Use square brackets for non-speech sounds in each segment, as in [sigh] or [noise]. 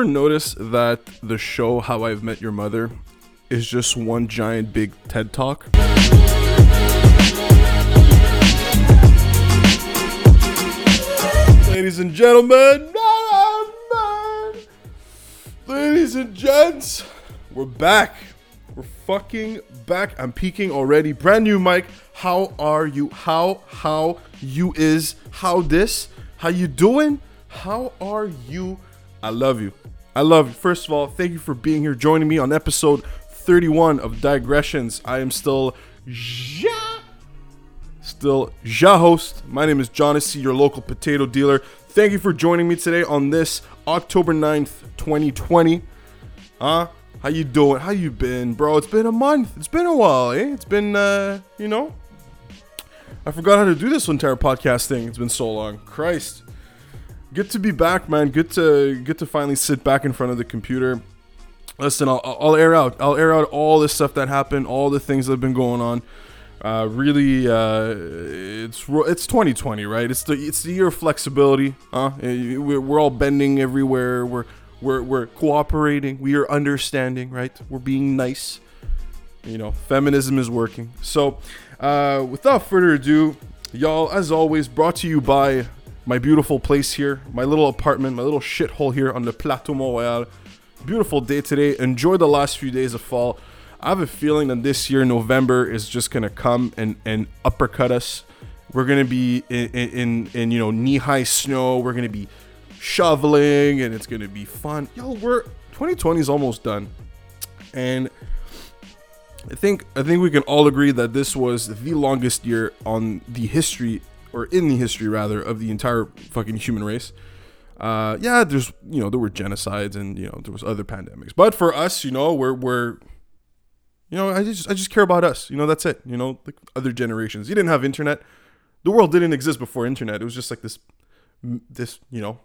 ever notice that the show How I've Met Your Mother is just one giant big TED talk? Ladies and gentlemen, ladies and gents, we're back. We're fucking back. I'm peaking already. Brand new mic. How are you? How how you is? How this? How you doing? How are you? I love you. I love. First of all, thank you for being here, joining me on episode 31 of Digressions. I am still Ja, still Ja host. My name is Jonassy, your local potato dealer. Thank you for joining me today on this October 9th, 2020. Huh? How you doing? How you been, bro? It's been a month. It's been a while, eh? It's been, uh, you know. I forgot how to do this entire podcast thing. It's been so long. Christ. Good to be back, man. Good to good to finally sit back in front of the computer. Listen, I'll, I'll air out. I'll air out all the stuff that happened, all the things that have been going on. Uh, really, uh, it's it's 2020, right? It's the it's the year of flexibility. Huh? Eh, we're, we're all bending everywhere. We're we're we're cooperating. We are understanding, right? We're being nice. You know, feminism is working. So, uh, without further ado, y'all, as always, brought to you by my beautiful place here, my little apartment, my little shithole here on the Plateau Mont-Royal. Beautiful day today. Enjoy the last few days of fall. I have a feeling that this year November is just gonna come and and uppercut us. We're gonna be in in, in you know knee high snow. We're gonna be shoveling, and it's gonna be fun. Yo, we're 2020 is almost done, and I think I think we can all agree that this was the longest year on the history or in the history rather of the entire fucking human race. Uh, yeah, there's you know there were genocides and you know there was other pandemics, but for us, you know, we're we're you know I just I just care about us. You know that's it. You know like other generations. You didn't have internet. The world didn't exist before internet. It was just like this this you know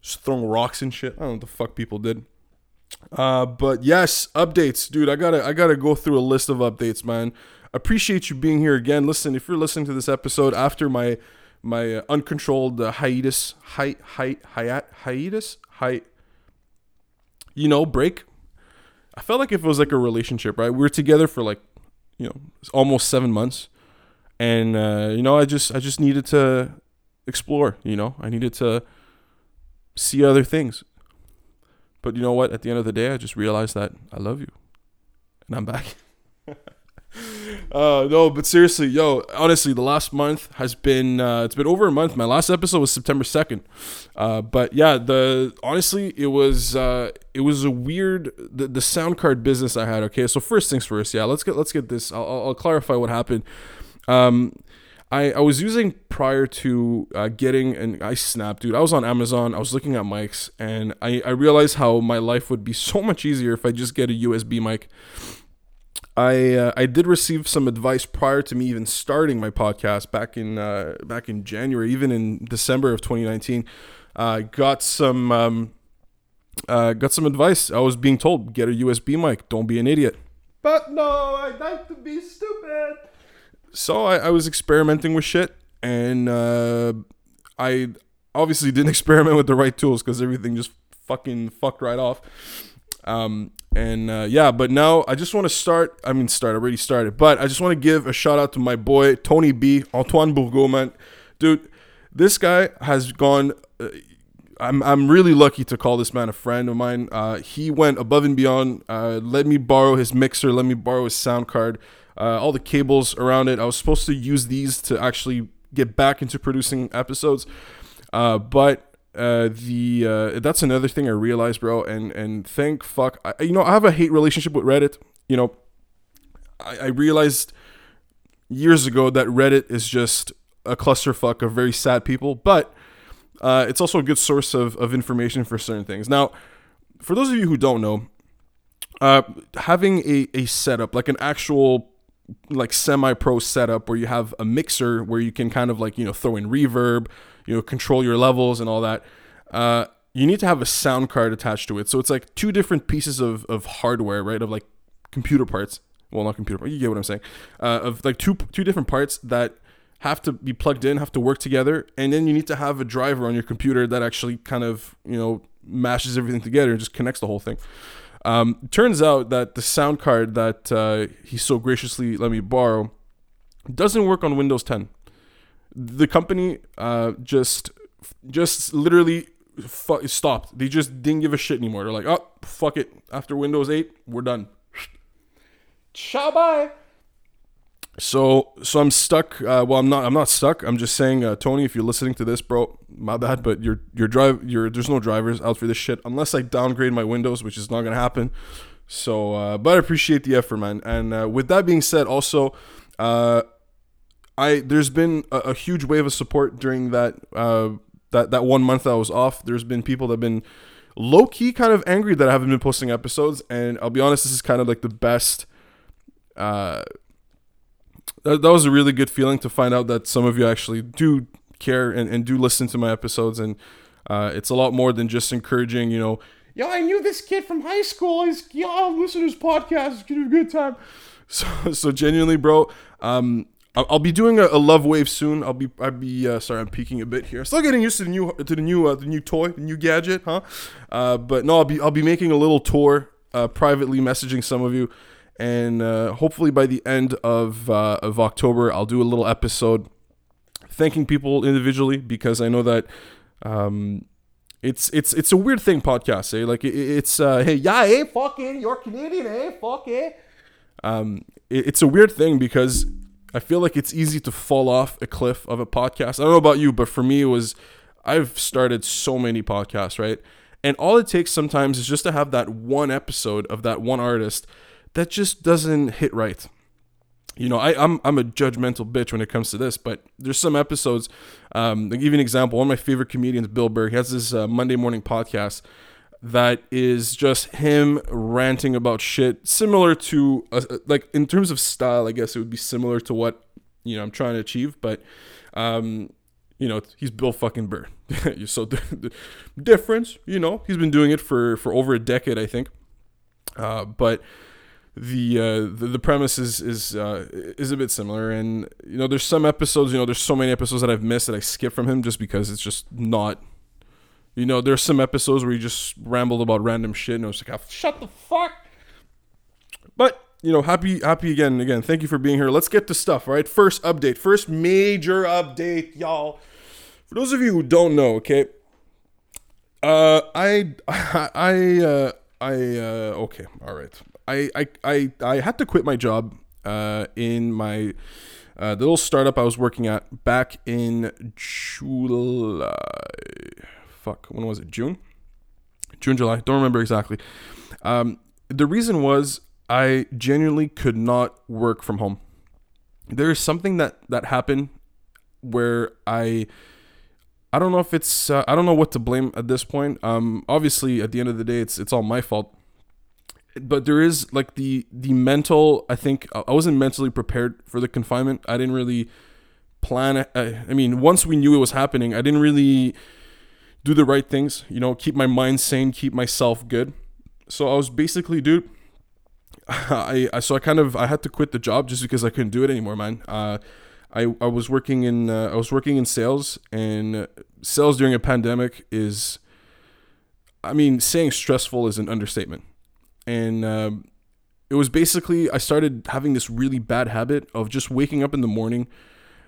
just throwing rocks and shit. I don't know what the fuck people did. Uh, but yes, updates, dude. I gotta I gotta go through a list of updates, man appreciate you being here again. Listen, if you're listening to this episode after my my uh, uncontrolled uh, hiatus, hi, hi, hi, hiatus, hi, you know, break. I felt like if it was like a relationship, right? We were together for like, you know, almost seven months, and uh, you know, I just I just needed to explore. You know, I needed to see other things. But you know what? At the end of the day, I just realized that I love you, and I'm back. [laughs] uh, no, but seriously, yo, honestly, the last month has been uh, it's been over a month. My last episode was September second, uh, but yeah, the honestly, it was uh, it was a weird the, the sound card business I had. Okay, so first things first, yeah, let's get let's get this. I'll, I'll clarify what happened. Um, I, I was using prior to uh, getting an I snap, dude. I was on Amazon. I was looking at mics, and I, I realized how my life would be [laughs] so much easier if I just get a USB mic. I uh, I did receive some advice prior to me even starting my podcast back in uh, back in January, even in December of 2019. I uh, got some um, uh, got some advice. I was being told get a USB mic. Don't be an idiot. But no, I like to be stupid. So I, I was experimenting with shit, and uh, I obviously didn't [laughs] experiment with the right tools because everything just fucking fucked right off. Um, and uh, yeah, but now I just want to start. I mean, start I already started, but I just want to give a shout out to my boy Tony B, Antoine Bourgault, dude. This guy has gone. Uh, I'm I'm really lucky to call this man a friend of mine. Uh, he went above and beyond. Uh, let me borrow his mixer. Let me borrow his sound card. Uh, all the cables around it. I was supposed to use these to actually get back into producing episodes, uh, but uh, the uh, that's another thing I realized, bro. And and thank fuck, I, you know, I have a hate relationship with Reddit. You know, I, I realized years ago that Reddit is just a clusterfuck of very sad people, but uh, it's also a good source of, of information for certain things. Now, for those of you who don't know, uh, having a, a setup like an actual like semi-pro setup where you have a mixer where you can kind of like you know throw in reverb you know control your levels and all that uh, you need to have a sound card attached to it. So it's like two different pieces of, of hardware right? Of like computer parts. Well not computer but you get what i'm saying. Uh, of like two two different parts that have to be plugged in have to work together. And then you need to have a driver on your computer that actually kind of you know mashes everything together and just connects the whole thing. Um, turns out that the sound card that uh, he so graciously let me borrow doesn't work on Windows 10. The company uh, just just literally fu- stopped. They just didn't give a shit anymore. They're like, oh fuck it. After Windows 8, we're done. Ciao bye. So so I'm stuck. Uh, well, I'm not. I'm not stuck. I'm just saying, uh, Tony, if you're listening to this, bro, my bad. But your your drive your there's no drivers out for this shit unless I downgrade my Windows, which is not gonna happen. So, uh, but I appreciate the effort, man. And uh, with that being said, also, uh, I there's been a, a, huge wave of support during that uh, that that one month I was off. There's been people that have been low key kind of angry that I haven't been posting episodes, and I'll be honest, this is kind of like the best. Uh, that, that was a really good feeling to find out that some of you actually do care and, and do listen to my episodes and uh, it's a lot more than just encouraging you know yo i knew this kid from high school he's yo listen to his podcast it's gonna be a good time [laughs] so so genuinely bro um I'll, be doing a, a, love wave soon. I'll be I'll be uh, sorry I'm peaking a bit here. Still getting used to the new to the new uh, the new toy, the new gadget, huh? Uh, but no, I'll be I'll be making a little tour, uh, privately messaging some of you and uh, hopefully by the end of uh, of October, I'll do a little episode thanking people individually because I know that um, it's it's it's a weird thing podcast, eh? Like it, it's hey yeah, eh, fucking you're Canadian, eh, fuck eh. Um, it, it's a weird thing because I feel like it's easy to fall off a cliff of a podcast. I don't know about you, but for me, it was I've started so many podcasts, right? And all it takes sometimes is just to have that one episode of that one artist that just doesn't hit right. You know, I, I'm I'm a judgmental bitch when it comes to this, but there's some episodes. Um, I'll give you an example. One of my favorite comedians, Bill Burr, he has this uh, Monday morning podcast that is just him ranting about shit, similar to uh, like in terms of style. I guess it would be similar to what you know I'm trying to achieve, but um, you know he's Bill fucking Burr. [laughs] so the, [laughs] the difference, you know, he's been doing it for for over a decade, I think. Uh, but the, uh, the the, premise is is uh, is a bit similar, and you know, there's some episodes. You know, there's so many episodes that I've missed that I skip from him just because it's just not. You know, there's some episodes where he just rambled about random shit, and I was like, oh, "Shut the fuck." But you know, happy happy again again. Thank you for being here. Let's get to stuff. All right, first update, first major update, y'all. For those of you who don't know, okay, uh, I [laughs] I uh, I uh, okay, all right. I I I, I had to quit my job uh, in my uh, the little startup I was working at back in July. Fuck, when was it? June, June, July. Don't remember exactly. Um, the reason was I genuinely could not work from home. There is something that that happened where I. I don't know if it's uh, I don't know what to blame at this point. Um, obviously, at the end of the day, it's it's all my fault but there is like the the mental i think i wasn't mentally prepared for the confinement i didn't really plan I, I mean once we knew it was happening i didn't really do the right things you know keep my mind sane keep myself good so i was basically dude [laughs] I, I so i kind of i had to quit the job just because i couldn't do it anymore man uh I, I was working in uh, I was working in sales and sales during a pandemic is I mean saying stressful is an understatement and um, it was basically I started having this really bad habit of just waking up in the morning.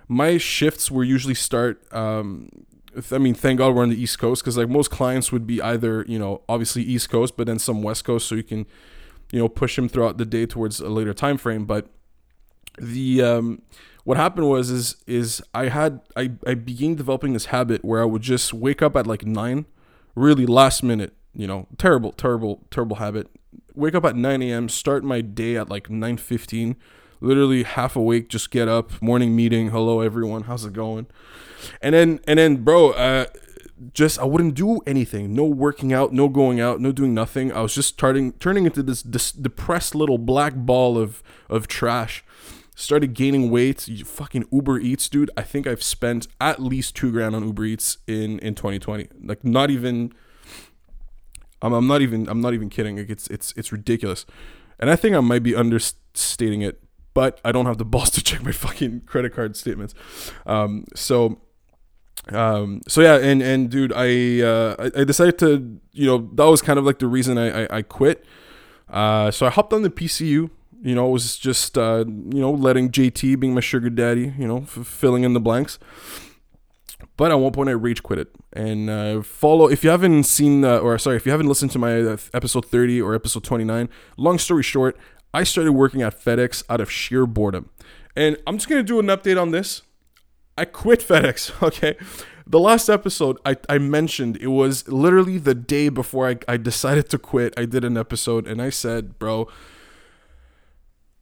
My shifts were usually start. Um, I mean, thank God we're on the East Coast because like most clients would be either you know obviously East Coast, but then some West Coast, so you can you know push them throughout the day towards a later time frame. But the um, what happened was is is I had I I began developing this habit where I would just wake up at like nine, really last minute. You know, terrible, terrible, terrible habit wake up at 9 a.m., start my day at like 9:15. Literally half awake, just get up, morning meeting. Hello everyone, how's it going? And then and then, bro, uh, just I wouldn't do anything. No working out, no going out, no doing nothing. I was just starting turning into this, this depressed little black ball of of trash. Started gaining weight. Fucking Uber Eats, dude. I think I've spent at least two grand on Uber Eats in in 2020. Like not even I'm, I'm not even I'm not even kidding. Like it's it's it's ridiculous, and I think I might be understating it, but I don't have the balls [laughs] to check my fucking credit card statements. Um, so um, so yeah, and and dude, I, uh, I I decided to, you know, that was kind of like the reason I I, I quit. Uh, so I hopped on the PCU. You know, it was just uh, you know letting JT being my sugar daddy. You know, f- filling in the blanks. But at one point, I rage quit it and uh, follow. If you haven't seen, uh, or sorry, if you haven't listened to my uh, episode 30 or episode 29, long story short, I started working at FedEx out of sheer boredom. And I'm just gonna do an update on this. I quit [laughs] FedEx. Okay, the last episode I, I mentioned it was literally the day before I, I decided to quit. I did an episode and I said, bro,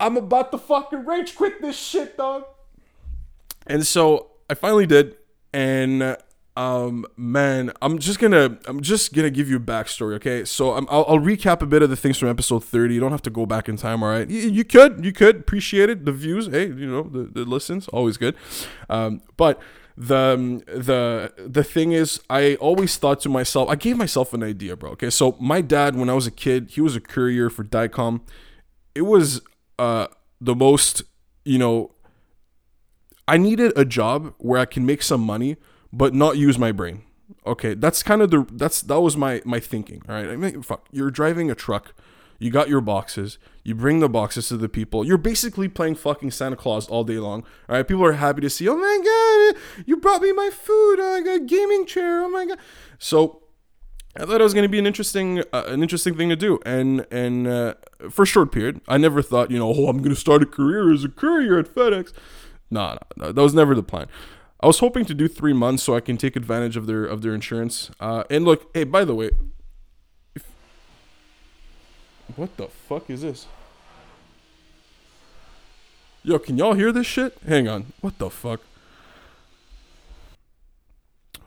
I'm about to fucking rage quit this shit, dog. And so I finally did, and um, man, I'm just gonna I'm just gonna give you a backstory, okay? So i will I'll recap a bit of the things from episode 30. You don't have to go back in time, all right? You, you could, you could appreciate it, the views. Hey, you know the, the listens, always good. Um, but the um, the the thing is, I always thought to myself, I gave myself an idea, bro. Okay, so my dad, when I was a kid, he was a courier for Dicom. It was uh the most, you know, I needed a job where I can make some money but not use my brain. Okay, that's kind of the that's that was my my thinking. All right, I mean, fuck, you're driving a truck, you got your boxes, you bring the boxes to the people. You're basically playing fucking Santa Claus all day long. All right, people are happy to see. Oh my god, you brought me my food. Oh, I got a gaming chair. Oh my god. So I thought it was going to be an interesting, uh, an interesting thing to do, and and uh, for a short period, I never thought, you know, oh, I'm going to start a career as a courier at FedEx. No, no, that was never the plan. I was hoping to do three months so I can take advantage of their of their insurance. Uh, and look, hey, by the way, if, what the fuck is this? Yo, can y'all hear this shit? Hang on, what the fuck?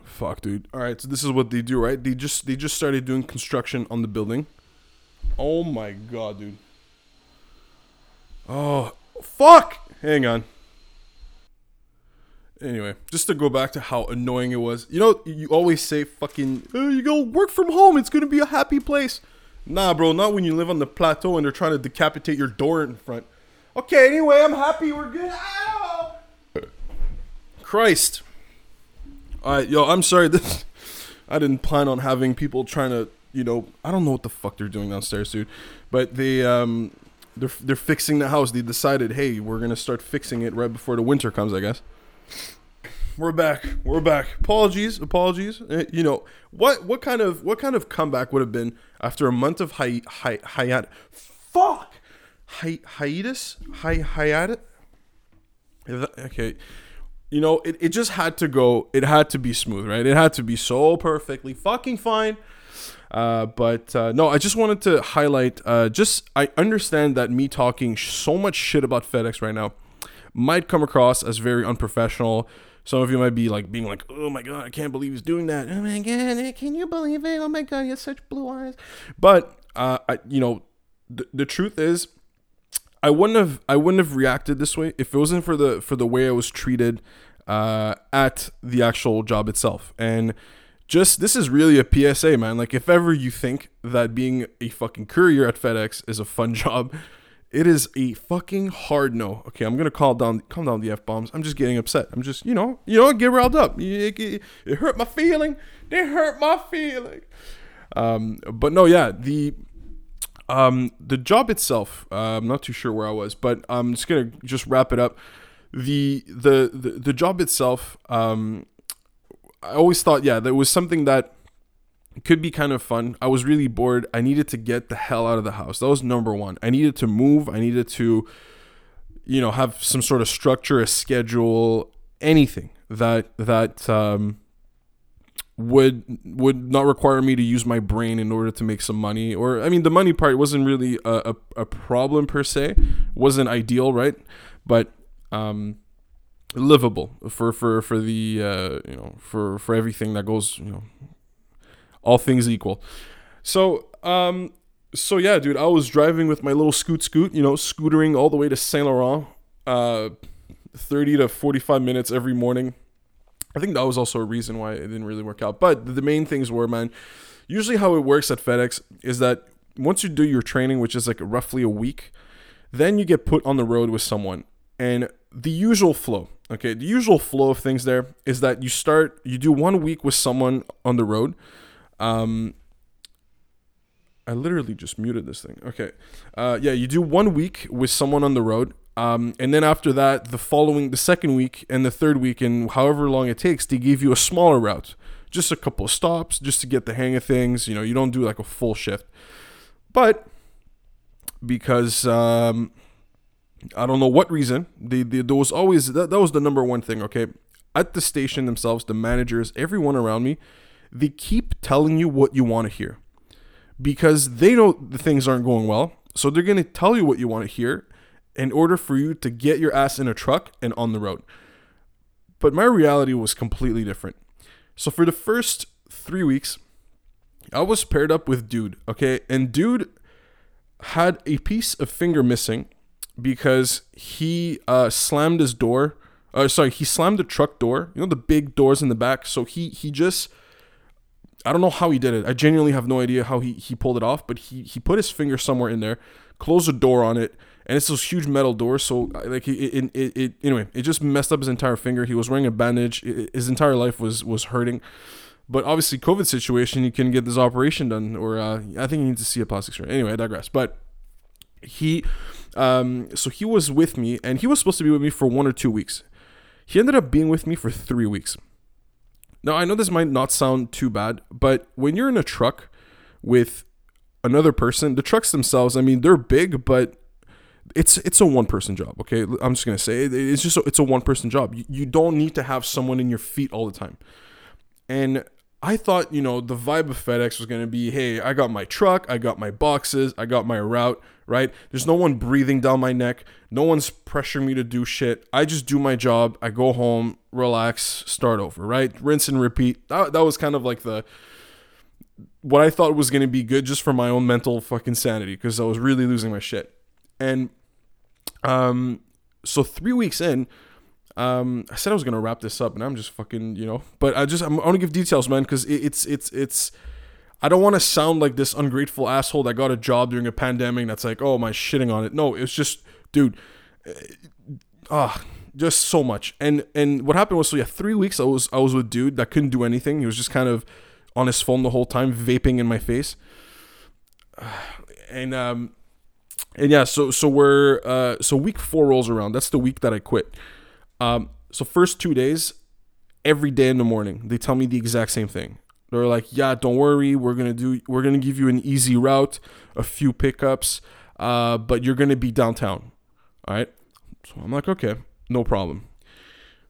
Fuck, dude. All right, so this is what they do, right? They just they just started doing construction on the building. Oh my god, dude. Oh, fuck. Hang on anyway, just to go back to how annoying it was. You know, you always say fucking, oh, you go work from home. It's gonna be a happy place. Nah, bro, not when you live on the plateau and they're trying to decapitate your door in front. Okay, anyway, I'm happy. We're good. Ow! Christ. All right, yo, I'm sorry. [laughs] This I didn't plan on having people trying to, you know, I don't know what the fuck they're doing downstairs, dude. But they um they're they're fixing the house. They decided, hey, we're gonna start fixing it right before the winter comes, I guess. We're back. We're back. Apologies. Apologies. Uh, you know what? What kind of what kind of comeback would have been after a month of hi hi hiat? Fuck. Hi, hiatus. Hi hiatus. Okay. You know it, it just had to go. It had to be smooth, right? It had to be so perfectly fucking fine. Uh, but uh, no, I just wanted to highlight. Uh, just I understand that me talking so much shit about FedEx right now might come across as very unprofessional some of you might be like being like, "Oh my god, I can't believe he's doing that." Oh my god, can you believe it? Oh my god, he has such blue eyes. But uh, I, you know, th- the truth is, I wouldn't have I wouldn't have reacted this way if it wasn't for the for the way I was treated uh, at the actual job itself. And just this is really a PSA, man. Like if ever you think that being a fucking courier at FedEx is a fun [laughs] job, it is a fucking hard no. Okay, I'm gonna call down, calm down the f bombs. I'm just getting upset. I'm just, you know, you know, get riled up. It, it, it hurt my feeling. They hurt my feeling. Um, but no, yeah, the um, the job itself. Uh, I'm not too sure where I was, but I'm just gonna just wrap it up. The the the, the job itself. Um, I always thought, yeah, that was something that could be kind of fun. I was really bored. I needed to get the hell out of the house. That was number one. I needed to move. I needed to, you know, have some sort of structure, a schedule, anything that that um, would would not require me to use my brain in order to make some money. Or I mean, the money part wasn't really a, a, a problem per se. wasn't ideal, right? But um, livable for for for the uh, you know for for everything that goes you know all things equal. So, um, so yeah, dude, I was driving with my little scoot scoot, you know, scootering all the way to Saint Laurent, uh, 30 to 45 minutes every morning. I think that was also a reason why it didn't really work out. But the main things were, man, usually how it works at FedEx is that once you do your training, which is like roughly a week, then you get put on the road with someone. And the usual flow. Okay, the usual flow of things there is that you start, you do one week with someone on the road. Um, I literally just muted this thing. Okay, uh, yeah, you do one week with someone on the road, um, and then after that, the following, the second week and the third week, and however long it takes, they give you a smaller route, just a couple of stops, just to get the hang of things. You know, you don't do like a full shift, but because um, I don't know what reason. They, they, there was always that, that was the number one thing. Okay, at the station themselves, the managers, everyone around me, they keep telling you what you want to hear because they know the things aren't going well. So they're gonna tell you what you want to hear in order for you to get your ass in a truck and on the road. But my reality was completely different. So for the first three weeks, I was paired up with dude. Okay, and dude had a piece of finger missing because he uh, slammed his door. Uh, sorry, he slammed the truck door. You know the big doors in the back. So he he just I don't know how he did it. I genuinely have no idea how he he pulled it off. But he he put his finger somewhere in there, closed the door on it, and it's those huge metal doors. So like it it, it, it anyway, it just messed up his entire finger. He was wearing a bandage. It, his entire life was was hurting. But obviously, COVID situation, he couldn't get this operation done, or uh, I think he needs to see a plastic surgeon. Anyway, I digress. But he um, so he was with me and he was supposed to be with me for one or two weeks he ended up being with me for three weeks now i know this might not sound too bad but when you're in a truck with another person the trucks themselves i mean they're big but it's it's a one person job okay? I'm just gonna say it's just a, it's a one person job. You, you don't need to have someone in your feet all the time. And I thought, you know, the vibe of FedEx was going to be, hey, I got my truck, I got my boxes, I got my route, right? There's no one breathing down my neck. No one's pressuring me to do shit. I just do my job. I go home, relax, start over, right? Rinse and repeat. That, that was kind of like the what I thought was going to be good just for my own mental fucking sanity because I was really losing my shit. And um so 3 weeks in, um, I said I was gonna wrap this up, and I'm just fucking, you know. But I just I'm, I to give details, man, because it, it's it's it's. I don't want to sound like this ungrateful asshole that got a job during a pandemic. That's like, oh, my shitting on it. No, it's just, dude. Uh, ah, just so much. And and what happened was, so yeah, three weeks I was I was with dude that couldn't do anything. He was just kind of on his phone the whole time, vaping in my face. [sighs] And um, and yeah, so so we're uh, so week four rolls around. That's the week that I quit. Um, so first two days, every day in the morning, they tell me the exact same thing. They're like, "Yeah, don't worry, we're gonna do, we're gonna give you an easy route, a few pickups, uh, but you're gonna be downtown." All right. So I'm like, okay, no problem.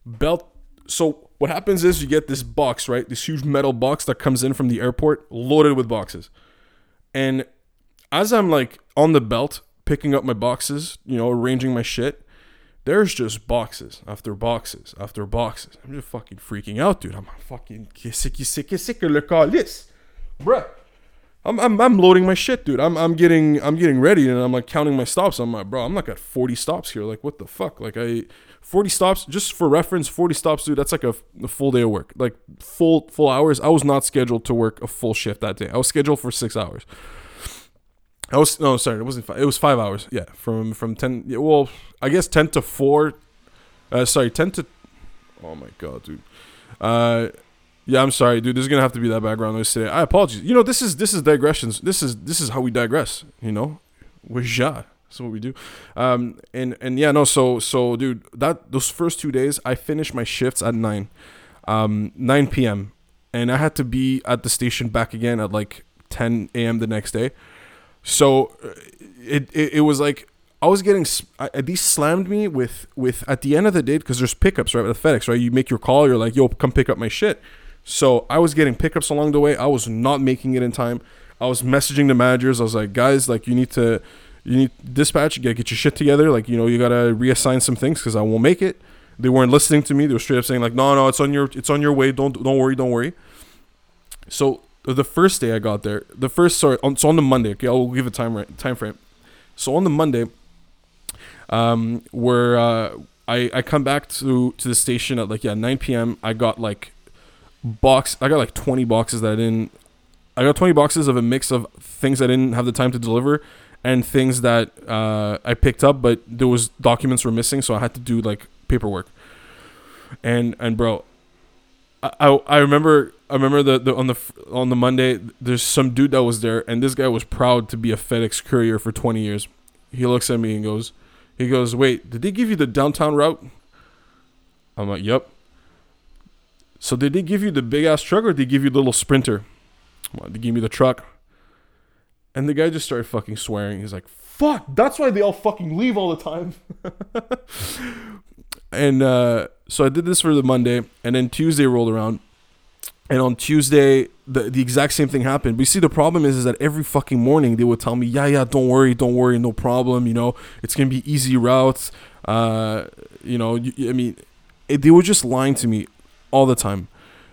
Belt. So what happens is you get this box, right? This huge metal box that comes in from the airport, loaded with boxes. And as I'm like on the belt, picking up my boxes, you know, arranging my shit, there's just boxes after boxes after boxes. I'm just fucking freaking out, dude. I'm fucking c'est qu'est-ce que le calice, bruh. I'm, I'm, I'm loading my shit, dude. I'm, I'm getting I'm getting ready and I'm like counting my stops. I'm like, bro, I'm like at 40 stops here. Like, what the fuck? Like, I 40 stops just for reference. 40 stops, dude. That's like a, a full day of work. Like full full hours. I was not scheduled to work a full shift that day. I was scheduled for six hours. I was no sorry, it wasn't five. It was five hours. Yeah, from from ten. Yeah, well, I guess ten to four. Uh, sorry, ten to. Oh my god, dude. Uh, yeah, I'm sorry, dude. This is gonna have to be that background noise today. I apologize. You know, this is this is digressions. This is this is how we digress. You know, with ja. That's what we do. Um, and and yeah, no. So so, dude, that those first two days, I finished my shifts at nine, um, nine p.m. and I had to be at the station back again at like 10 a.m. the next day. So uh, it, it, it was like I was getting these slammed me with with at the end of the day because there's pickups right with FedEx right. You make your call, you're like, yo, come pick up my shit. So I was getting pickups along the way. I was not making it in time. I was messaging the managers. I was like, guys, like you need to, you need dispatch. You gotta get your shit together. Like you know, you gotta reassign some things because I won't make it. They weren't listening to me. They were straight up saying like, no, no, it's on your, it's on your way. Don't, don't worry, don't worry. So the first day I got there, the first sorry, on, so on the Monday, okay, I'll give a time right, time frame. So on the Monday, um, where uh, I I come back to to the station at like yeah 9 p.m. I got like box, I got like 20 boxes that I didn't. I got 20 boxes of a mix of things I didn't have the time to deliver and things that uh, I picked up, but there was documents were missing, so I had to do like paperwork. And and bro, I I, I remember I remember the, the on the on the Monday there's some dude that was there and this guy was proud to be a FedEx courier for 20 years. He looks at me and goes he goes, "Wait, did they give you the downtown route?" I'm like, "Yep." So did they give you the big ass truck or did they give you the little sprinter? Well, they gave me the truck. And the guy just started fucking swearing. He's like, fuck, that's why they all fucking leave all the time. [laughs] and uh, so I did this for the Monday, and then Tuesday rolled around. And on Tuesday, the, the exact same thing happened. But you see, the problem is, is that every fucking morning they would tell me, yeah, yeah, don't worry, don't worry, no problem. You know, it's going to be easy routes. Uh, you know, I mean, it, they were just lying to me all the time.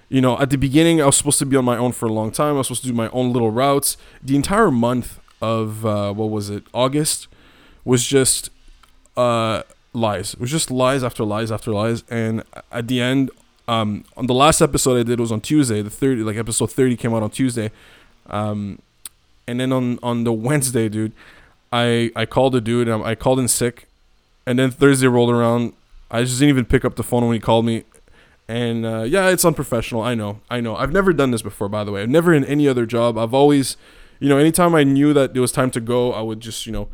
You know, at the beginning, I was supposed to be on my own for a long time. I was supposed to do my own little routes. The entire month of, uh, what was it, August, was just uh, lies. It was just lies after lies after lies. And at the end, um, on the last episode I did was on Tuesday. The 30, like episode 30 came out on Tuesday. Um, and then on, on the Wednesday, dude, I, I called a dude. I called in sick. And then Thursday rolled around. I just didn't even pick up the phone when he called me. And uh, yeah, it's unprofessional. I know. I know. I've never done this before, by the way. I've never in any other job. I've always, you know, anytime I knew that it was time to go, I would just, you know,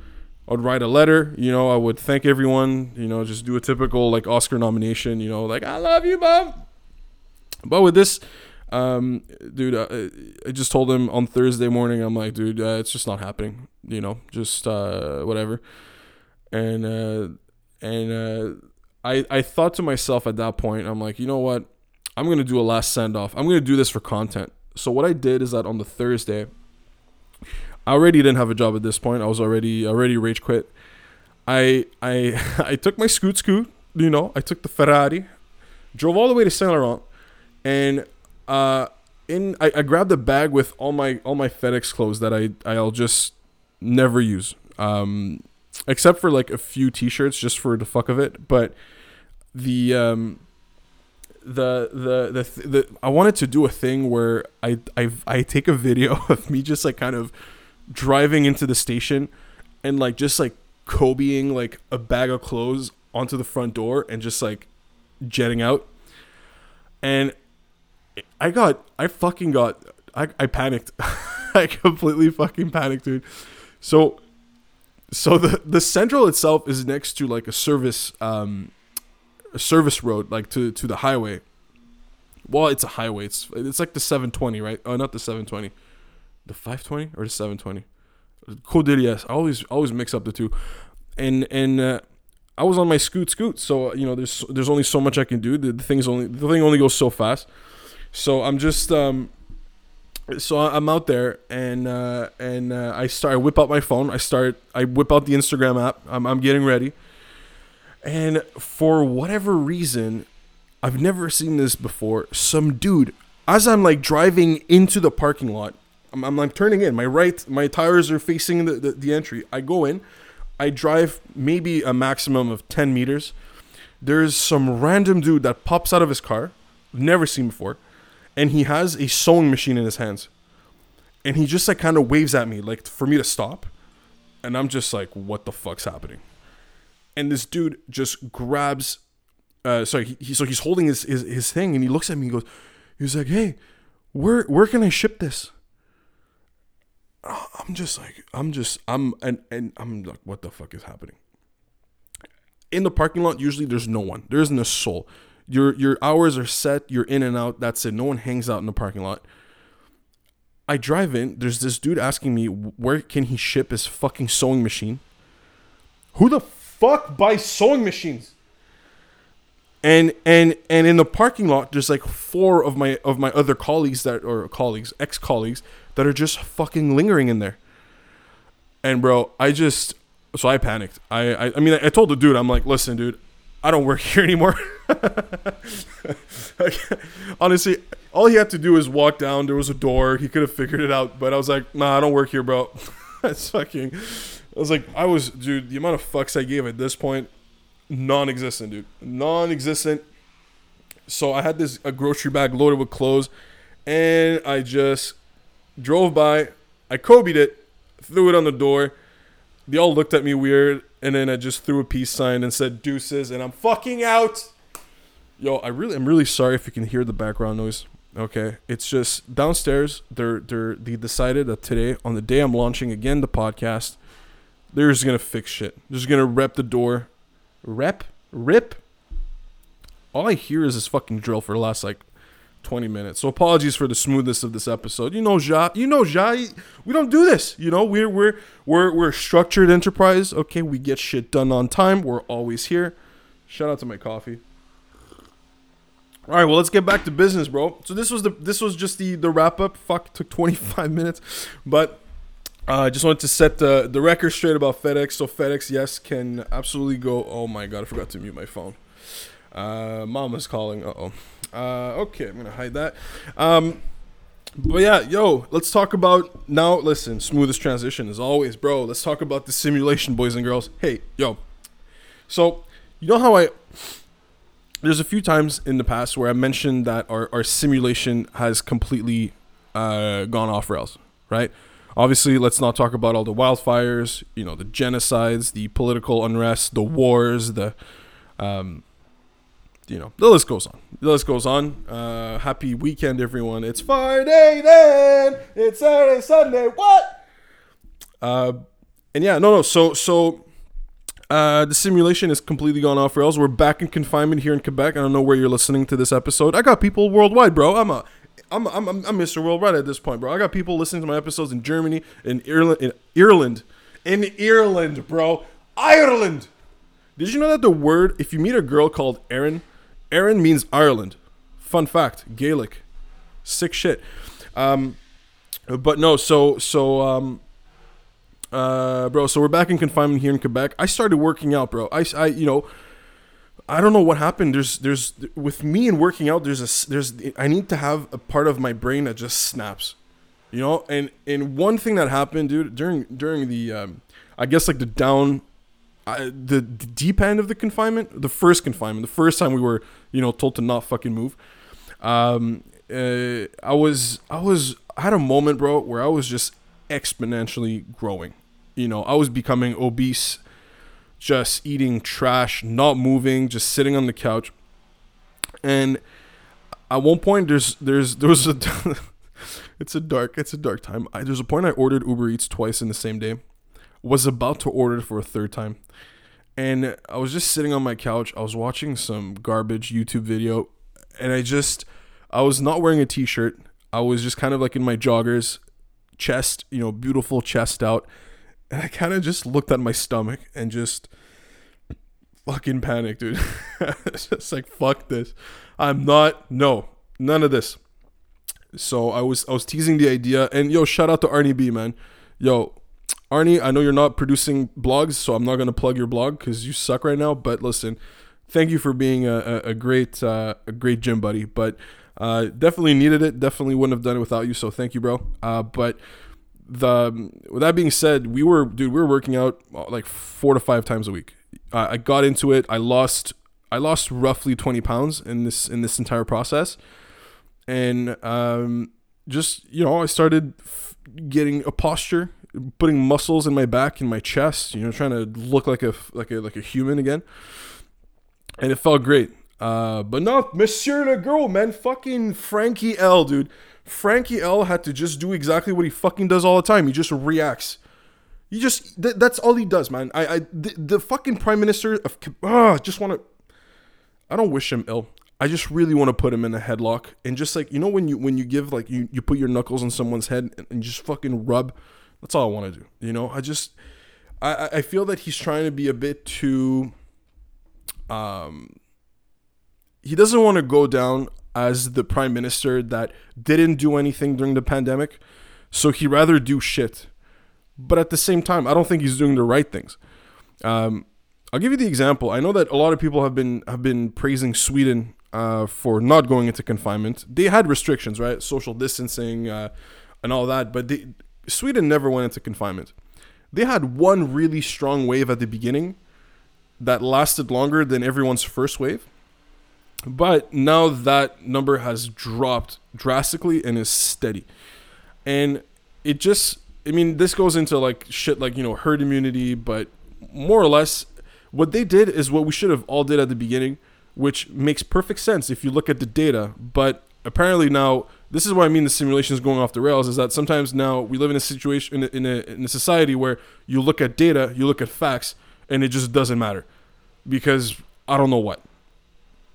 I would write a letter. You know, I would thank everyone. You know, just do a typical like Oscar nomination. You know, like I love you, mom. But with this, um, dude, uh, I just told him on Thursday morning. I'm like, dude, uh, it's just not happening. You know, just uh, whatever. And uh, and uh, I, I thought to myself at that point, I'm like, you know what? I'm to do a last send off. I'm to do this for content. So what I did is that on the Thursday, I already didn't have a job at this point. I was already already rage quit. I I [laughs] I took my scoot scoot, you know, I took the Ferrari, drove all the way to Saint Laurent, and uh in I, I grabbed a bag with all my all my FedEx clothes that I I'll just never use. Um except for like a few t-shirts just for the fuck of it, but the um the the the, th- the I wanted to do a thing where I I I take a video [laughs] of me just like kind of driving into the station and like just like Kobeing like a bag of clothes onto the front door and just like jetting out. And I got I fucking got I I panicked. [laughs] I completely fucking panicked, dude. So so the the central itself is next to like a service um a service road like to to the highway. Well, it's a highway. It's it's like the 720, right? Oh, not the 720. The 520 or the 720? Côte-de-Liesse. I always always mix up the two. And and uh, I was on my scoot scoot, so you know there's there's only so much I can do. The, the thing's only the thing only goes so fast. So I'm just um so I'm out there and uh, and uh, I start I whip out my phone. I start I whip out the Instagram app. I'm I'm getting ready. And for whatever reason, I've never seen this before. Some dude, as I'm like driving into the parking lot, I'm, I'm like turning in. My right, my tires are facing the, the, the entry. I go in, I drive maybe a maximum of 10 meters. There's some random dude that pops out of his car, never seen before, and he has a sewing machine in his hands. And he just like kind of waves at me, like for me to stop. And I'm just like, what the fuck's happening? and this dude just grabs uh sorry he, he, so he's holding his, his his thing and he looks at me and goes he's like hey where where can i ship this i'm just like i'm just i'm and and i'm like what the fuck is happening in the parking lot usually there's no one there isn't a soul your your hours are set you're in and out that's it no one hangs out in the parking lot i drive in there's this dude asking me where can he ship his fucking sewing machine who the fuck buys sewing machines? And and and in the parking lot, there's like four of my of my other colleagues that or colleagues, ex colleagues that are just fucking lingering in there. And bro, I just so I panicked. I I, I mean I told the dude, I'm like, listen, dude, I don't work [laughs] here anymore. [laughs] honestly, all he had to do is walk down. There was a door. He could have figured it out. But I was like, nah, I don't work here, bro. [laughs] That's fucking. I was like, I was, dude, the amount of fucks I gave at this point, non existent, dude. Non existent. So I had this a grocery bag loaded with clothes, and I just drove by. I Kobe'd it, threw it on the door. They all looked at me weird, and then I just threw a peace sign and said deuces, and I'm fucking out. Yo, I really, I'm really sorry if you can hear the background noise. Okay, it's just downstairs. They're they're they decided that today, on the day I'm launching again the podcast, they're just gonna fix shit. They're just gonna rep the door, rep, rip. All I hear is this fucking drill for the last like 20 minutes. So apologies for the smoothness of this episode. You know, Ja, you know, Ja, we don't do this. You know, we're we're we're we're a structured enterprise. Okay, we get shit done on time. We're always here. Shout out to my coffee. All right, well, let's get back to business, bro. So this was the this was just the the wrap up. Fuck, took 25 [laughs] minutes, but uh, I just wanted to set the the record straight about FedEx. So FedEx, yes, can absolutely go. Oh my god, I forgot to mute my phone. Uh, mama's calling. Uh oh. Uh, okay, I'm gonna hide that. Um, but yeah, yo, let's talk about now. Listen, smoothest transition as always, bro. Let's talk about the simulation, boys and girls. Hey, yo. So you know how I there's a few times in the past where I mentioned that our, our simulation has completely uh, gone off rails, right? Obviously, let's not talk about all the wildfires, you know, the genocides, the political unrest, the wars, the, um, you know, the list goes on. The list goes on. Uh, happy weekend, everyone. It's Friday then. It's Saturday, Sunday. What? Uh, and yeah, no, no. So, so uh, the simulation is completely gone off rails. We're back in confinement here in Quebec. I don't know where you're listening to this episode. I got people worldwide, bro. I'm a, I'm, I'm, I'm, Mr. Worldwide at this point, bro. I got people listening to my episodes in Germany, in Ireland, in Ireland, in Ireland, bro. Ireland. Did you know that the word, if you meet a girl called Erin, Erin means Ireland. Fun fact, Gaelic. Sick shit. Um, but no, so so um, uh, bro. So we're back in confinement here in Quebec. I started working out, bro. I, I, you know, I don't know what happened. There's, there's with me and working out. There's a, there's. I need to have a part of my brain that just snaps, you know. And and one thing that happened, dude, during during the, um, I guess like the down, uh, the, the deep end of the confinement, the first confinement, the first time we were, you know, told to not fucking move. Um, uh, I was, I was, I had a moment, bro, where I was just exponentially growing you know, I was becoming obese, just eating trash, not moving, just sitting on the couch. And at one point, there's there's there was a [laughs] it's a dark it's a dark time. I, there's a point I ordered Uber Eats twice in the same day. Was about to order for a third time, and I was just sitting on my couch. I was watching some garbage YouTube video, and I just I was not wearing a t-shirt. I was just kind of like in my joggers, chest, you know, beautiful chest out and I kind of just looked at my stomach and just fucking panicked, dude. [laughs] it's just like fuck this. I'm not no none of this. So I was I was teasing the idea, and yo, shout out to Arnie B, man. Yo, Arnie, I know you're not producing blogs, so I'm not gonna plug your blog because you suck right now. But listen, thank you for being a, a, a great uh, a great gym buddy. But uh, definitely needed it. Definitely wouldn't have done it without you. So thank you, bro. Uh, but the with that being said, we were dude, we were working out uh, like four to five times a week. I got into it. I lost I lost roughly twenty pounds in this in this entire process, and um, just you know I started f- getting a posture, putting muscles in my back and my chest. You know, trying to look like a like a like a human again, and it felt great. Uh, but no, Monsieur Legault, man, fucking Frankie L, dude. Frankie L had to just do exactly what he fucking does all the time. He just reacts. He just th- that's all he does, man. I, I the, the fucking prime minister of ah, just want to. I don't wish him ill. I just really want to put him in a headlock and just like you know when you when you give like you you put your knuckles on someone's head and, and just fucking rub. That's all I want to do. You know, I just I I feel that he's trying to be a bit too. Um. He doesn't want to go down as the prime minister that didn't do anything during the pandemic. So he rather do shit. But at the same time, I don't think he's doing the right things. Um, I'll give you the example. I know that a lot of people have been have been praising Sweden uh, for not going into confinement. They had restrictions, right? Social distancing uh, and all that, but they, Sweden never went into confinement. They had one really strong wave at the beginning that lasted longer than everyone's first wave. But now that number has dropped drastically and is steady. And it just I mean, this goes into like shit like you know herd immunity, but more or less, what they did is what we should have all did at the beginning, which makes perfect sense if you look at the data. But apparently now, this is what I mean. The simulation is going off the rails. Is that sometimes now we live in a situation in a, in a, in a society where you look at data, you look at facts, and it just doesn't matter because I don't know what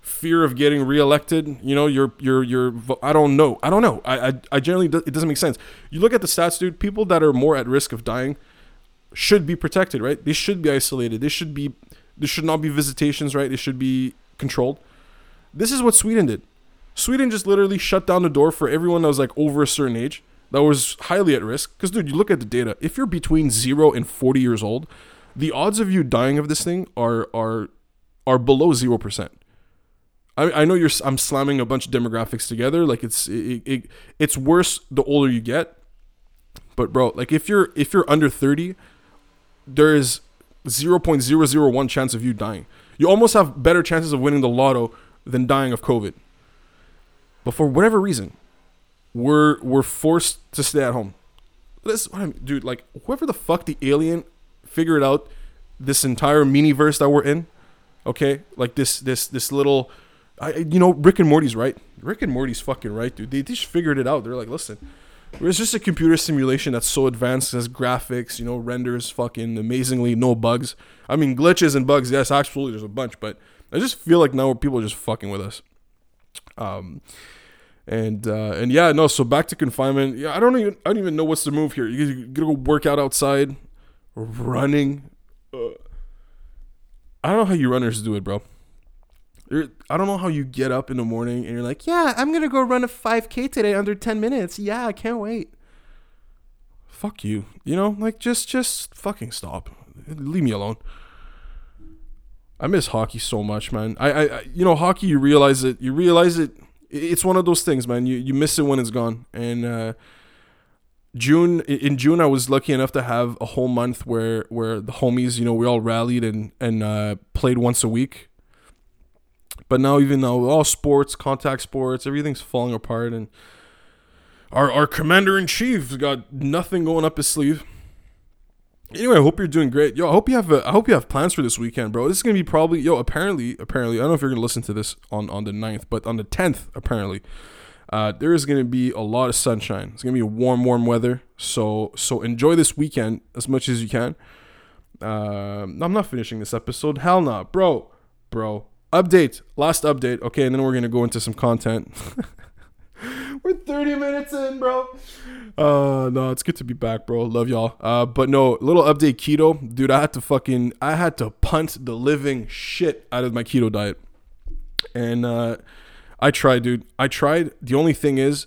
fear of getting reelected. You know, you're you're you're. I don't know. I don't know. I I, I generally it doesn't make sense. You look at the stats, dude. People that are more at risk of dying should be protected, right? They should be isolated. They should be. There should not be visitations, right? They should be controlled. This is what Sweden did. Sweden just literally shut down the door for everyone that was like over a certain age that was highly at risk. Because, dude, you look at the data. If you're between zero and 40 years old, the odds of you dying of this thing are are are below zero percent. I, I know you're. I'm slamming a bunch of demographics together. Like it's it, it, it's worse the older you get. But bro, like if you're if you're under 30, there is 0.001 chance of you dying. You almost have better chances of winning the lotto than dying of COVID. But for whatever reason, we're we're forced to stay at home. This, I mean, dude, like whoever the fuck the alien figured out this entire mini verse that we're in, okay, like this this this little, I you know Rick and Morty's right. Rick and Morty's fucking right, dude. They just figured it out. They're like, listen, it's just a computer simulation that's so advanced as graphics, you know, renders fucking amazingly, no bugs. I mean, glitches and bugs, yes, absolutely, there's a bunch, but I just feel like now people are just fucking with us. Um, and uh, and yeah, no. So back to confinement. Yeah, I don't even I don't even know what's the move here. You, you gotta go work out outside, running. Uh, I don't know how you runners do it, bro. I don't know how you get up in the morning and you're like, yeah, I'm gonna go run a 5K today under 10 minutes. Yeah, I can't wait. Fuck you. You know, like just just fucking stop. Leave me alone. I miss hockey so much, man. I, I, you know, hockey. You realize it. You realize it. It's one of those things, man. You you miss it when it's gone. And uh, June in June, I was lucky enough to have a whole month where where the homies, you know, we all rallied and and uh, played once a week. But now, even though all sports, contact sports, everything's falling apart, and our our commander in chief's got nothing going up his sleeve. Anyway, I hope you're doing great. Yo, I hope you have a, I hope you have plans for this weekend, bro. This is gonna be probably yo. Apparently, apparently, I don't know if you're gonna listen to this on on the 9th, but on the tenth, apparently, uh, there is gonna be a lot of sunshine. It's gonna be a warm, warm weather. So so enjoy this weekend as much as you can. Uh, I'm not finishing this episode. Hell no, nah. bro, bro. Update, last update. Okay, and then we're gonna go into some content. [laughs] [laughs] we're 30 minutes in, bro. Uh no, it's good to be back, bro. Love y'all. Uh but no, little update keto. Dude, I had to fucking I had to punt the living shit out of my keto diet. And uh I tried, dude. I tried. The only thing is,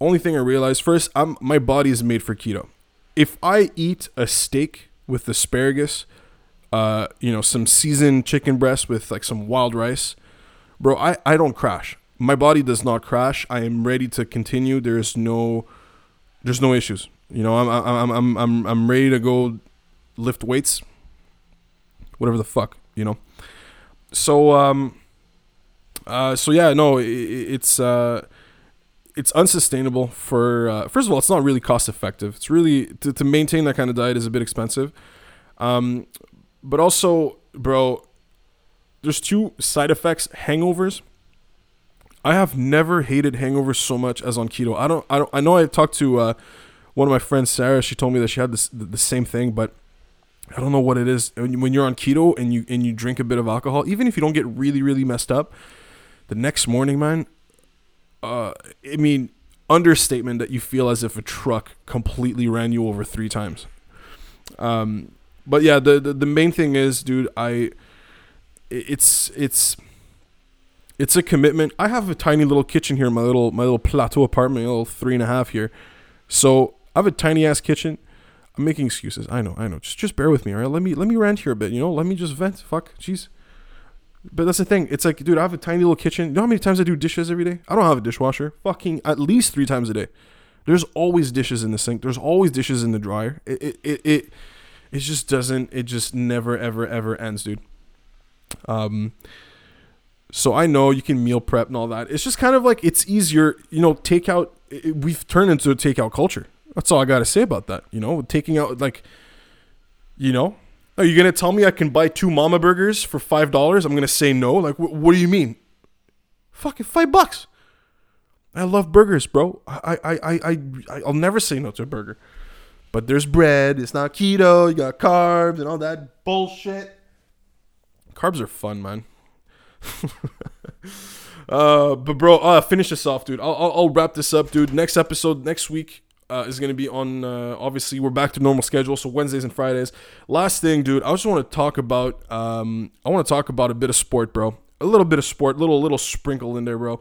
only thing I realized first, I'm my body is made for keto. If I eat a steak with asparagus, uh, you know, some seasoned chicken breast with like some wild rice, bro, I, I don't crash. My body does not crash. I am ready to continue. There is no there's no issues. You know, I'm I'm I'm I'm I'm ready to go lift weights, whatever the fuck, you know. So um, uh, so yeah, no, it, it's uh, it's unsustainable for uh, first of all, it's not really cost effective. It's really to, to maintain that kind of diet is a bit expensive. Um, but also, bro, there's two side effects: hangovers I have never hated hangovers so much as on keto. I don't. I don't. I know I talked to uh, one of my friends, Sarah. She told me that she had this the same thing, but I don't know what it is. When you're on keto and you and you drink a bit of alcohol, even if you don't get really really messed up, the next morning, man. Uh, I mean, understatement that you feel as if a truck completely ran you over three times. Um, but yeah, the, the the main thing is, dude, I. It's it's it's a commitment. I have a tiny little kitchen here, my little my little plateau apartment, little three and a half here. So I have a tiny ass kitchen. I'm making excuses. I know, I know. Just just bear with me, all right? Let me let me rant here a bit. You know, let me just vent. Fuck, jeez. But that's the thing. It's like, dude, I have a tiny little kitchen. You know how many times I do dishes every day? I don't have a dishwasher. Fucking at least three times a day. There's always dishes in the sink. There's always dishes in the dryer. It it it it, it just doesn't. It just never ever ever ends, dude. Um so I know you can meal prep and all that. It's just kind of like it's easier, you know, takeout. It, we've turned into a takeout culture. That's all I gotta say about that. You know, taking out like, you know, are you gonna tell me I can buy two Mama Burgers for five dollars? I'm gonna say no. Like, wh- what do you mean? Fucking five bucks. I love burgers, bro. I, I, I, I I'll never say no to a burger. But there's bread. It's not keto. You got carbs and all that bullshit. Carbs are fun, man. [laughs] uh, but bro, uh, finish this off, dude. I'll, I'll, I'll wrap this up, dude. Next episode next week uh, is gonna be on. Uh, obviously, we're back to normal schedule, so Wednesdays and Fridays. Last thing, dude. I just want to talk about. Um, I want to talk about a bit of sport, bro. A little bit of sport, little little sprinkle in there, bro.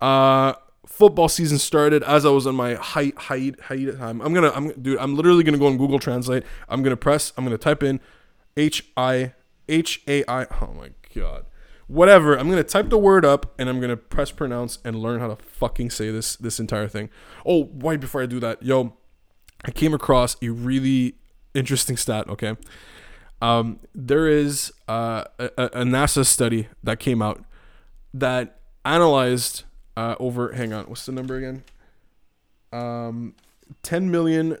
Uh, football season started as I was on my height height height time. I'm gonna I'm dude. I'm literally gonna go on Google Translate. I'm gonna press. I'm gonna type in H I H A I. Oh my god. Whatever. I'm gonna type the word up and I'm gonna press pronounce and learn how to fucking say this this entire thing. Oh, right before I do that, yo, I came across a really interesting stat. Okay, um, there is uh, a, a NASA study that came out that analyzed uh, over. Hang on, what's the number again? Um, 10 million.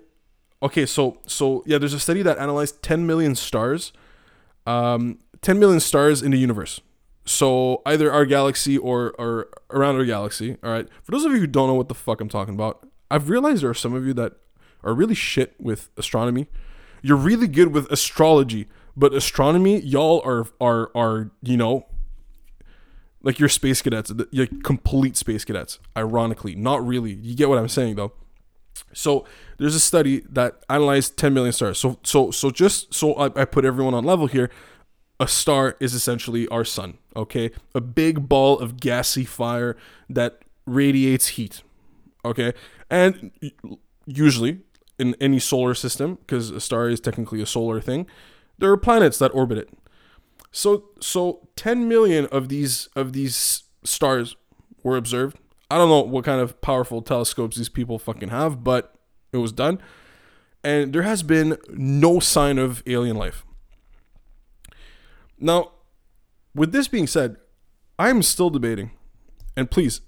Okay, so so yeah, there's a study that analyzed 10 million stars, um, 10 million stars in the universe. So either our galaxy or or around our galaxy. All right. For those of you who don't know what the fuck I'm talking about, I've realized there are some of you that are really shit with astronomy. You're really good with astrology, but astronomy, y'all are are are you know like you're space cadets, you're complete space cadets. Ironically, not really. You get what I'm saying though. So there's a study that analyzed 10 million stars. So so so just so I, I put everyone on level here, a star is essentially our sun. Okay, a big ball of gassy fire that radiates heat. Okay, and usually in any solar system, because a star is technically a solar thing, there are planets that orbit it. So so 10 million of these of these stars were observed. I don't know what kind of powerful telescopes these people fucking have, but it was done. And there has been no sign of alien life. Now, with this being said, I'm still debating. And please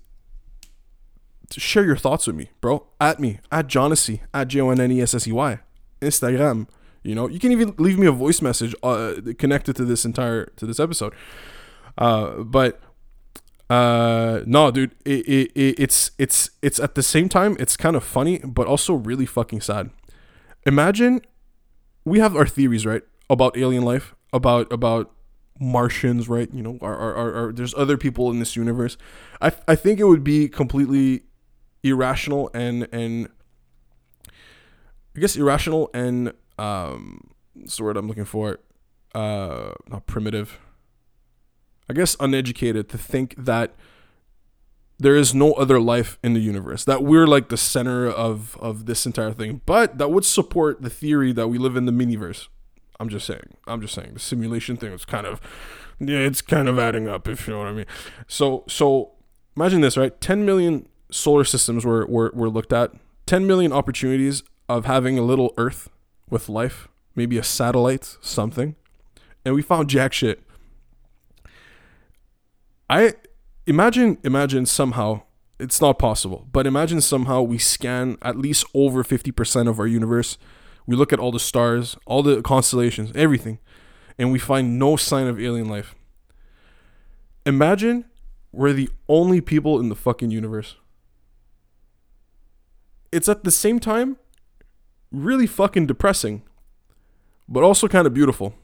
share your thoughts with me, bro. At me, at Jonnessey, at J O N N E S S E Y, Instagram. You know, you can even leave me a voice message uh, connected to this entire to this episode. Uh, but uh, no, dude, it, it, it, it's it's it's at the same time it's kind of funny, but also really fucking sad. Imagine we have our theories right about alien life, about about Martians, right? You know, are, are, are, are there's other people in this universe. I I think it would be completely irrational and and I guess irrational and um what's the word I'm looking for? Uh not primitive. I guess uneducated to think that there is no other life in the universe that we're like the center of of this entire thing but that would support the theory that we live in the miniverse I'm just saying. I'm just saying the simulation thing is kind of yeah, it's kind of adding up if you know what I mean. So so imagine this, right? 10 million solar systems were were, were looked at. 10 million opportunities of having a little earth with life, maybe a satellite, something. And we found jack shit. I imagine imagine somehow it's not possible, but imagine somehow we scan at least over 50% of our universe we look at all the stars, all the constellations, everything, and we find no sign of alien life. Imagine we're the only people in the fucking universe. It's at the same time really fucking depressing, but also kind of beautiful.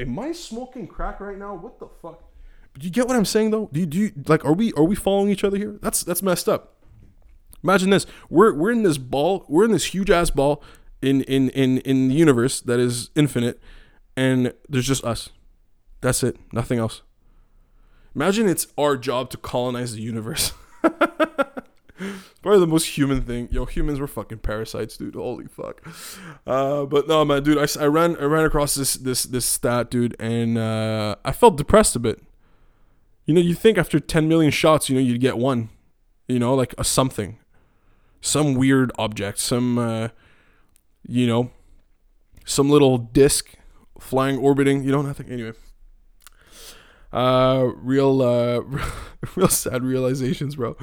Am I smoking crack right now? What the fuck? Do you get what I'm saying though? Do you, do you like are we are we following each other here? That's that's messed up. Imagine this. We're we're in this ball, we're in this huge ass ball in in in in the universe that is infinite and there's just us. That's it. Nothing else. Imagine it's our job to colonize the universe. [laughs] Probably the most human thing. Yo humans were fucking parasites dude. Holy fuck. Uh, but no man dude I, I ran i ran across this this this stat dude and uh, i felt depressed a bit. You know you think after 10 million shots you know you'd get one. You know like a something. Some weird object. Some uh, you know, some little disc flying, orbiting, you know, nothing. Anyway, uh, real, uh, [laughs] real sad realizations, bro.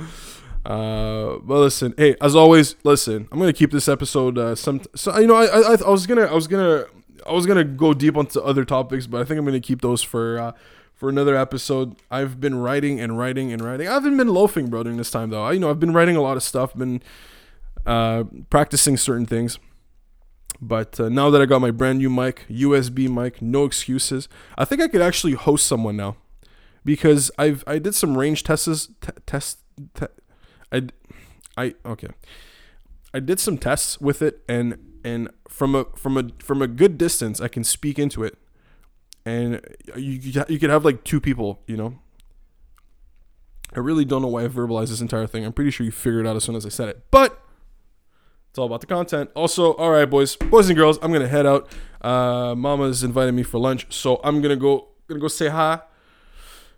Uh, but listen, hey, as always, listen. I'm gonna keep this episode. Uh, some so you know, I, I I was gonna I was gonna I was gonna go deep onto other topics, but I think I'm gonna keep those for uh, for another episode. I've been writing and writing and writing. I haven't been loafing, bro, during this time though. I, you know, I've been writing a lot of stuff, been uh, practicing certain things. But uh, now that I got my brand new mic, USB mic, no excuses. I think I could actually host someone now, because I've I did some range tests. T- test. Te- I, I okay. I did some tests with it, and and from a from a from a good distance, I can speak into it, and you you could have like two people, you know. I really don't know why I verbalized this entire thing. I'm pretty sure you figured it out as soon as I said it, but it's all about the content. Also, all right, boys, boys and girls, I'm gonna head out. Uh, Mama's invited me for lunch, so I'm gonna go gonna go say hi. I'm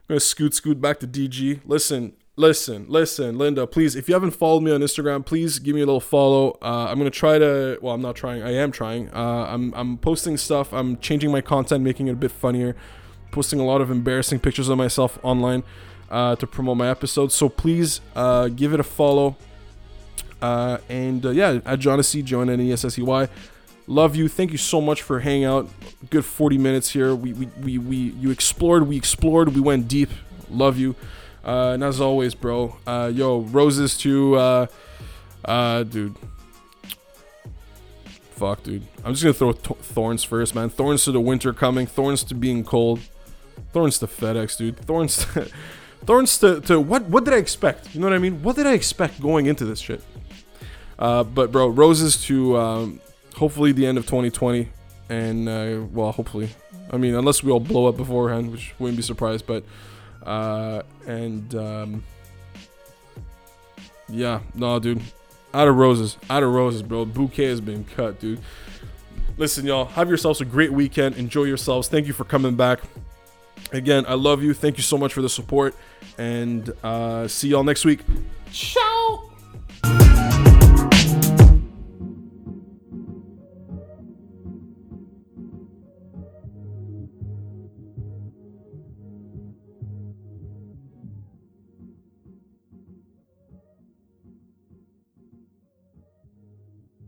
gonna scoot scoot back to DG. Listen, listen, listen, Linda, please, if you haven't followed me on Instagram, please give me a little follow. Uh, I'm gonna try to. Well, I'm not trying. I am trying. Uh, I'm I'm posting stuff. I'm changing my content, making it a bit funnier. Posting a lot of embarrassing pictures of myself online uh, to promote my episodes. So please uh, give it a follow. Uh, and uh, yeah, at Jonnessey John N E S S E Y. Love you. Thank you so much for hanging out. Good 40 minutes here. We, we, we, we you explored, we explored, we went deep. Love you. Uh, and as always, bro, uh, yo, roses to, uh, uh, dude. Fuck, dude. I'm just gonna throw th- thorns first, man. Thorns to the winter coming. Thorns to being cold. Thorns to FedEx, dude. Thorns [laughs] to, thorns to, to what? What did I expect? You know what I mean? What did I expect going into this shit? Uh, but bro, roses to um, hopefully the end of 2020, and uh, well, hopefully, I mean, unless we all blow up beforehand, which wouldn't be surprised. But uh, and um, yeah, no, dude, out of roses, out of roses, bro. Bouquet has been cut, dude. Listen, y'all, have yourselves a great weekend. Enjoy yourselves. Thank you for coming back. Again, I love you. Thank you so much for the support, and uh, see y'all next week. Ciao.